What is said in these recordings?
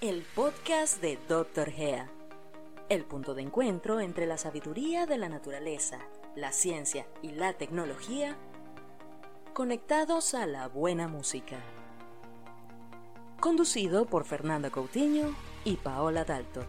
El podcast de Dr. Gea. El punto de encuentro entre la sabiduría de la naturaleza, la ciencia y la tecnología conectados a la buena música. Conducido por Fernanda Coutinho y Paola Dalto.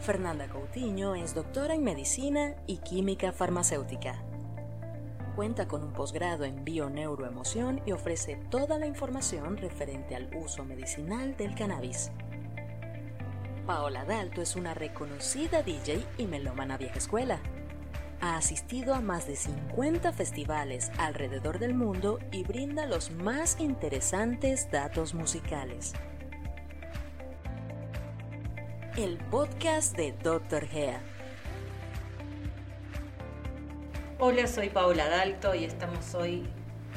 Fernanda Coutinho es doctora en medicina y química farmacéutica. Cuenta con un posgrado en bioneuroemoción y ofrece toda la información referente al uso medicinal del cannabis. Paola Dalto es una reconocida DJ y melómana vieja escuela. Ha asistido a más de 50 festivales alrededor del mundo y brinda los más interesantes datos musicales el podcast de Dr. Gea. Hola, soy Paola Dalto y estamos hoy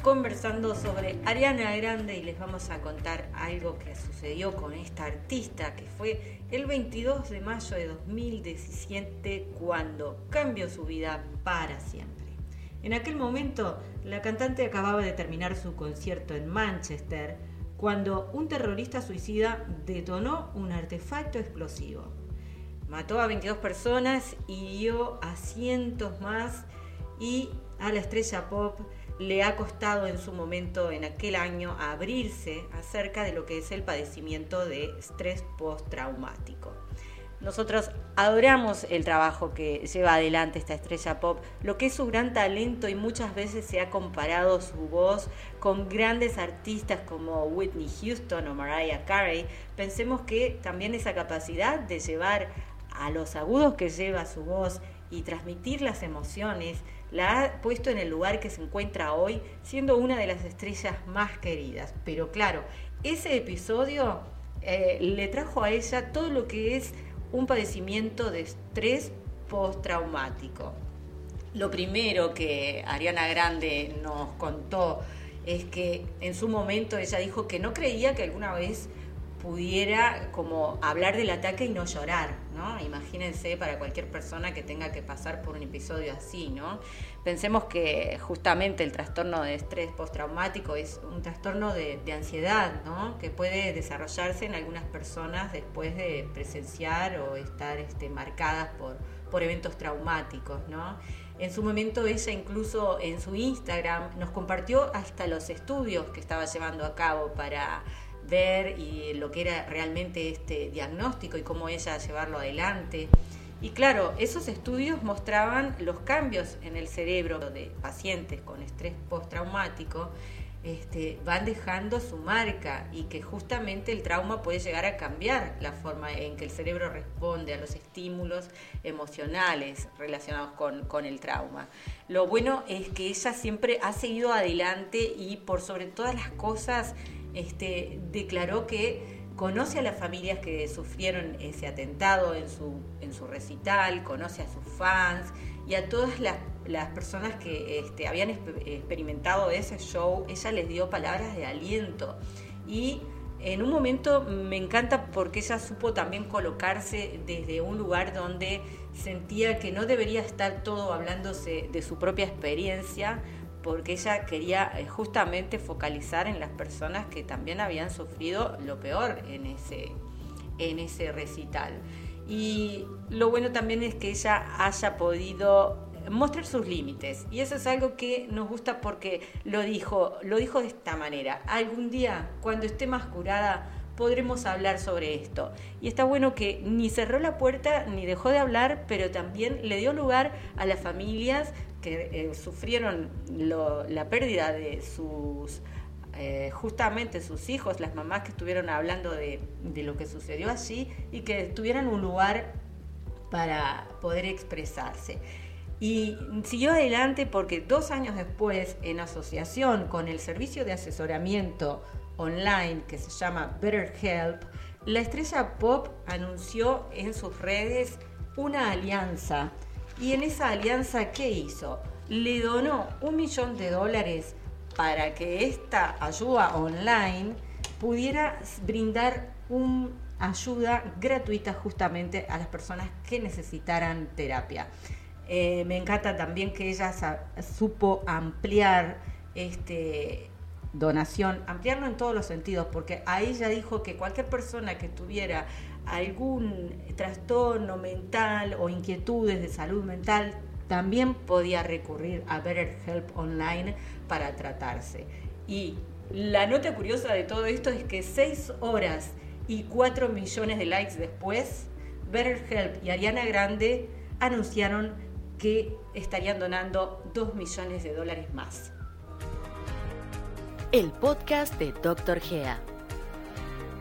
conversando sobre Ariana Grande y les vamos a contar algo que sucedió con esta artista que fue el 22 de mayo de 2017 cuando cambió su vida para siempre. En aquel momento, la cantante acababa de terminar su concierto en Manchester cuando un terrorista suicida detonó un artefacto explosivo. Mató a 22 personas y dio a cientos más y a la estrella pop le ha costado en su momento, en aquel año, abrirse acerca de lo que es el padecimiento de estrés postraumático. Nosotros adoramos el trabajo que lleva adelante esta estrella pop, lo que es su gran talento y muchas veces se ha comparado su voz con grandes artistas como Whitney Houston o Mariah Carey. Pensemos que también esa capacidad de llevar a los agudos que lleva su voz y transmitir las emociones la ha puesto en el lugar que se encuentra hoy, siendo una de las estrellas más queridas. Pero claro, ese episodio eh, le trajo a ella todo lo que es un padecimiento de estrés postraumático. Lo primero que Ariana Grande nos contó es que en su momento ella dijo que no creía que alguna vez pudiera como hablar del ataque y no llorar, Imagínense para cualquier persona que tenga que pasar por un episodio así, ¿no? Pensemos que justamente el trastorno de estrés postraumático es un trastorno de, ansiedad, ¿no? Que puede desarrollarse en algunas personas después de presenciar o estar este, marcadas por, por eventos traumáticos, ¿no? En su momento ella incluso en su Instagram nos compartió hasta los estudios que estaba llevando a cabo para ver y lo que era realmente este diagnóstico y cómo ella llevarlo adelante. Y claro, esos estudios mostraban los cambios en el cerebro de pacientes con estrés postraumático, este, van dejando su marca y que justamente el trauma puede llegar a cambiar la forma en que el cerebro responde a los estímulos emocionales relacionados con, el trauma. Lo bueno es que ella siempre ha seguido adelante y por sobre todas las cosas este, declaró que conoce a las familias que sufrieron ese atentado en su, en su recital, conoce a sus fans y a todas las, personas que este, habían experimentado ese show, ella les dio palabras de aliento. Y en un momento me encanta porque ella supo también colocarse desde un lugar donde sentía que no debería estar todo hablándose de su propia experiencia, porque ella quería eh, justamente focalizar en las personas que también habían sufrido lo peor en ese, en ese recital. Y lo bueno también es que ella haya podido mostrar sus límites y eso es algo que nos gusta porque lo dijo, lo dijo de esta manera. Algún día, cuando esté más curada, podremos hablar sobre esto. Y está bueno que ni cerró la puerta ni dejó de hablar, pero también le dio lugar a las familias que eh, sufrieron la pérdida de sus, eh, justamente sus hijos, las mamás que estuvieron hablando de, lo que sucedió allí y que tuvieran un lugar para poder expresarse. Y siguió adelante porque dos años después, en asociación con el servicio de asesoramiento online que se llama BetterHelp, la estrella pop anunció en sus redes una alianza. Y en esa alianza, ¿qué hizo? Le donó un millón de dólares para que esta ayuda online pudiera brindar una ayuda gratuita justamente a las personas que necesitaran terapia. Eh, me encanta también que ella supo ampliar este, donación, ampliarlo en todos los sentidos, porque ahí ya dijo que cualquier persona que tuviera algún trastorno mental o inquietudes de salud mental también podía recurrir a Better Help Online para tratarse. Y la nota curiosa de todo esto es que seis horas y cuatro millones de likes después, Better Help y Ariana Grande anunciaron que estarían donando dos millones de dólares más. El podcast de Dr. Gea.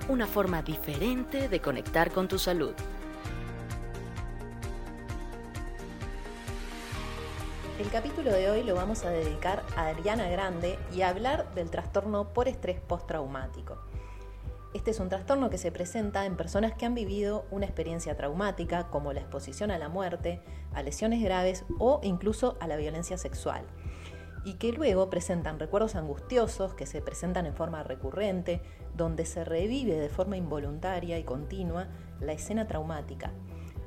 Una forma diferente de conectar con tu salud. El capítulo de hoy lo vamos a dedicar a Ariana Grande y a hablar del trastorno por estrés postraumático. Este es un trastorno que se presenta en personas que han vivido una experiencia traumática como la exposición a la muerte, a lesiones graves o incluso a la violencia sexual y que luego presentan recuerdos angustiosos que se presentan en forma recurrente, donde se revive de forma involuntaria y continua la escena traumática.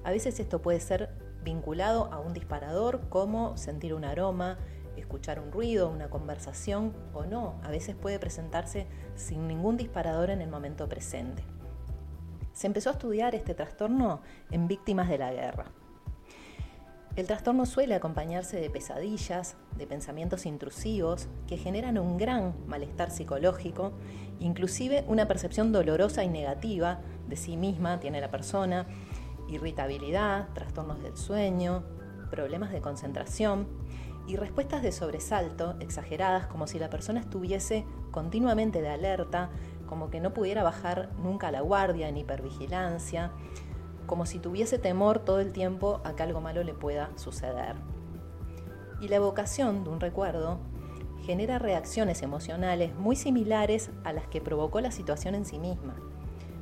A veces esto puede ser vinculado a un disparador como sentir un aroma, escuchar un ruido, una conversación o no. A veces puede presentarse sin ningún disparador en el momento presente. Se empezó a estudiar este trastorno en víctimas de la guerra. El trastorno suele acompañarse de pesadillas, de pensamientos intrusivos que generan un gran malestar psicológico, inclusive una percepción dolorosa y negativa de sí misma tiene la persona, irritabilidad, trastornos del sueño, problemas de concentración y respuestas de sobresalto exageradas como si la persona estuviese continuamente de alerta, como que no pudiera bajar nunca la guardia en hipervigilancia, como si tuviese temor todo el tiempo a que algo malo le pueda suceder. Y la evocación de un recuerdo genera reacciones emocionales muy similares a las que provocó la situación en sí misma.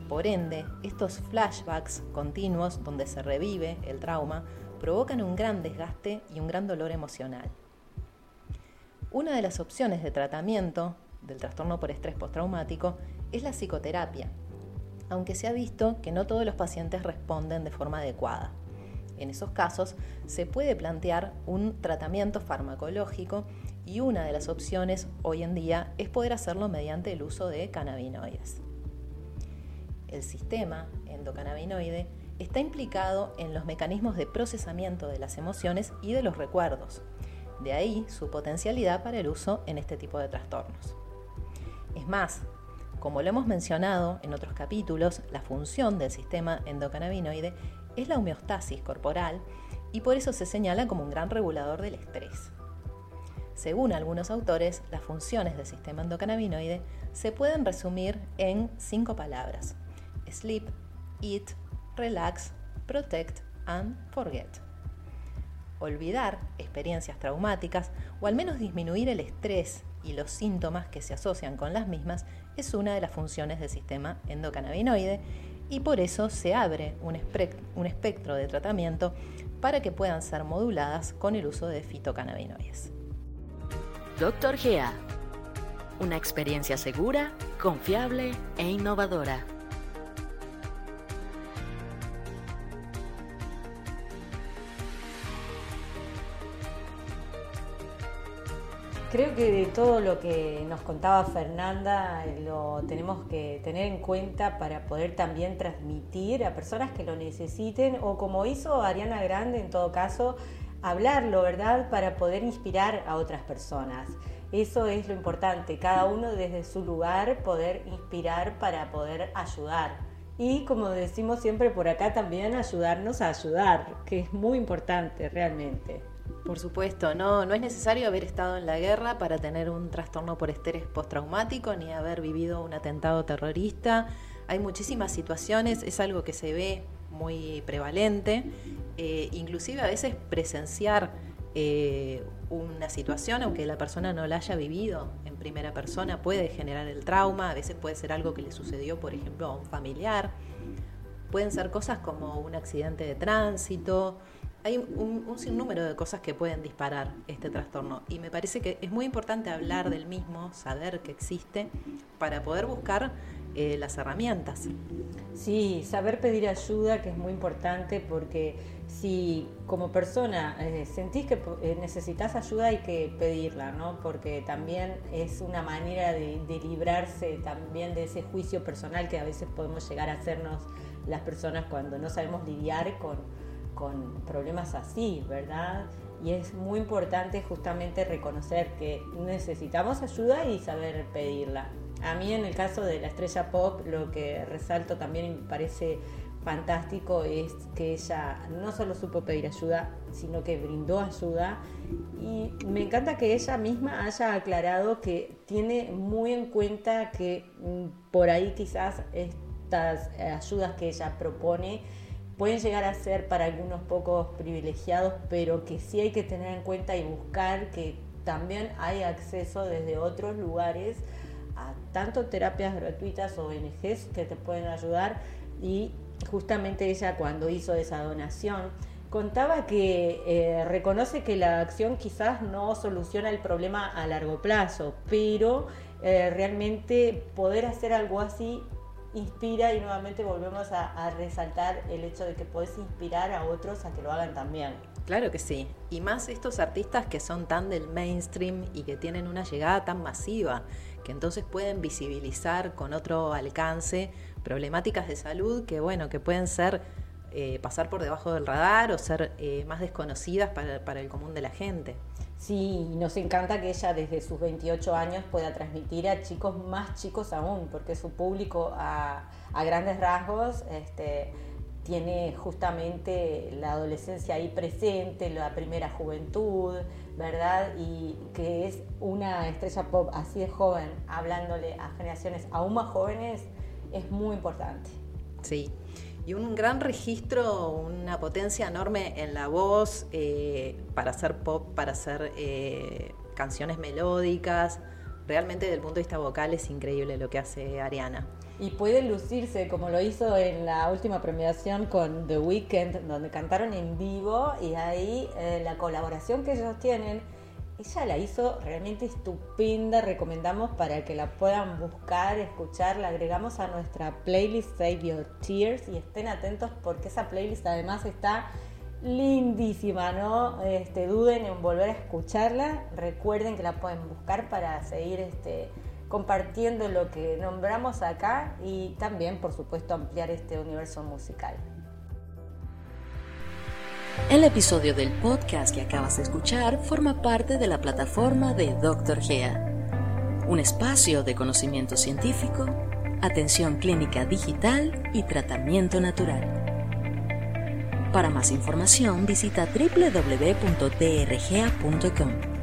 Por ende, estos flashbacks continuos donde se revive el trauma provocan un gran desgaste y un gran dolor emocional. Una de las opciones de tratamiento del trastorno por estrés postraumático es la psicoterapia, aunque se ha visto que no todos los pacientes responden de forma adecuada. En esos casos se puede plantear un tratamiento farmacológico y una de las opciones hoy en día es poder hacerlo mediante el uso de cannabinoides el sistema endocannabinoide está implicado en los mecanismos de procesamiento de las emociones y de los recuerdos. De ahí su potencialidad para el uso en este tipo de trastornos. Es más, como lo hemos mencionado en otros capítulos, la función del sistema endocannabinoide es la homeostasis corporal y por eso se señala como un gran regulador del estrés. Según algunos autores, las funciones del sistema endocannabinoide se pueden resumir en cinco palabras sleep, eat, relax, protect and forget. Olvidar experiencias traumáticas o al menos disminuir el estrés y los síntomas que se asocian con las mismas es una de las funciones del sistema endocannabinoide y por eso se abre un, espectro de tratamiento para que puedan ser moduladas con el uso de fitocannabinoides. Doctor Gea, una experiencia segura, confiable e innovadora. Creo que de todo lo que nos contaba Fernanda lo tenemos que tener en cuenta para poder también transmitir a personas que lo necesiten o como hizo Ariana Grande en todo caso, hablarlo, ¿verdad? Para poder inspirar a otras personas. Eso es lo importante, cada uno desde su lugar poder inspirar para poder ayudar. Y como decimos siempre por acá también ayudarnos a ayudar, que es muy importante realmente. Por supuesto, no, no es necesario haber estado en la guerra para tener un trastorno por estrés postraumático ni haber vivido un atentado terrorista. Hay muchísimas situaciones, es algo que se ve muy prevalente, eh, inclusive a veces presenciar eh, una situación, aunque la persona no la haya vivido en primera persona, puede generar el trauma, a veces puede ser algo que le sucedió, por ejemplo, a un familiar, pueden ser cosas como un accidente de tránsito, hay un, un, sinnúmero de cosas que pueden disparar este trastorno y me parece que es muy importante hablar del mismo, saber que existe, para poder buscar eh, las herramientas. Sí, saber pedir ayuda, que es muy importante porque si como persona eh, sentís que eh, necesitas ayuda hay que pedirla, ¿no? Porque también es una manera de, de librarse también de ese juicio personal que a veces podemos llegar a hacernos las personas cuando no sabemos lidiar con, con problemas así, ¿verdad? Y es muy importante justamente reconocer que necesitamos ayuda y saber pedirla. A mí en el caso de la estrella pop lo que resalto también y me parece fantástico es que ella no solo supo pedir ayuda, sino que brindó ayuda y me encanta que ella misma haya aclarado que tiene muy en cuenta que mm, por ahí quizás estas ayudas que ella propone pueden llegar a ser para algunos pocos privilegiados, pero que sí hay que tener en cuenta y buscar que también hay acceso desde otros lugares a tanto terapias gratuitas o ONGs que te pueden ayudar. Y justamente ella cuando hizo esa donación contaba que eh, reconoce que la acción quizás no soluciona el problema a largo plazo, pero eh, realmente poder hacer algo así inspira y nuevamente volvemos a, resaltar el hecho de que puedes inspirar a otros a que lo hagan también. Claro que sí, y más estos artistas que son tan del mainstream y que tienen una llegada tan masiva, que entonces pueden visibilizar con otro alcance problemáticas de salud que, bueno, que pueden ser eh, pasar por debajo del radar o ser eh, más desconocidas para el común de la gente. Sí, nos encanta que ella desde sus 28 años pueda transmitir a chicos más chicos aún, porque su público a, grandes rasgos este, tiene justamente la adolescencia ahí presente, la primera juventud, ¿verdad? Y que es una estrella pop así de joven, hablándole a generaciones aún más jóvenes, es muy importante. Sí y un gran registro, una potencia enorme en la voz eh, para hacer pop, para hacer eh, canciones melódicas. Realmente desde el punto de vista vocal es increíble lo que hace Ariana. Y puede lucirse como lo hizo en la última premiación con The Weeknd, donde cantaron en vivo y ahí eh, la colaboración que ellos tienen ella la hizo realmente estupenda, recomendamos para que la puedan buscar, escuchar, la agregamos a nuestra playlist Save Your Tears y estén atentos porque esa playlist además está lindísima, no este, duden en volver a escucharla, recuerden que la pueden buscar para seguir este, compartiendo lo que nombramos acá y también por supuesto ampliar este universo musical. El episodio del podcast que acabas de escuchar forma parte de la plataforma de Dr. Gea, un espacio de conocimiento científico, atención clínica digital y tratamiento natural. Para más información visita www.drgea.com.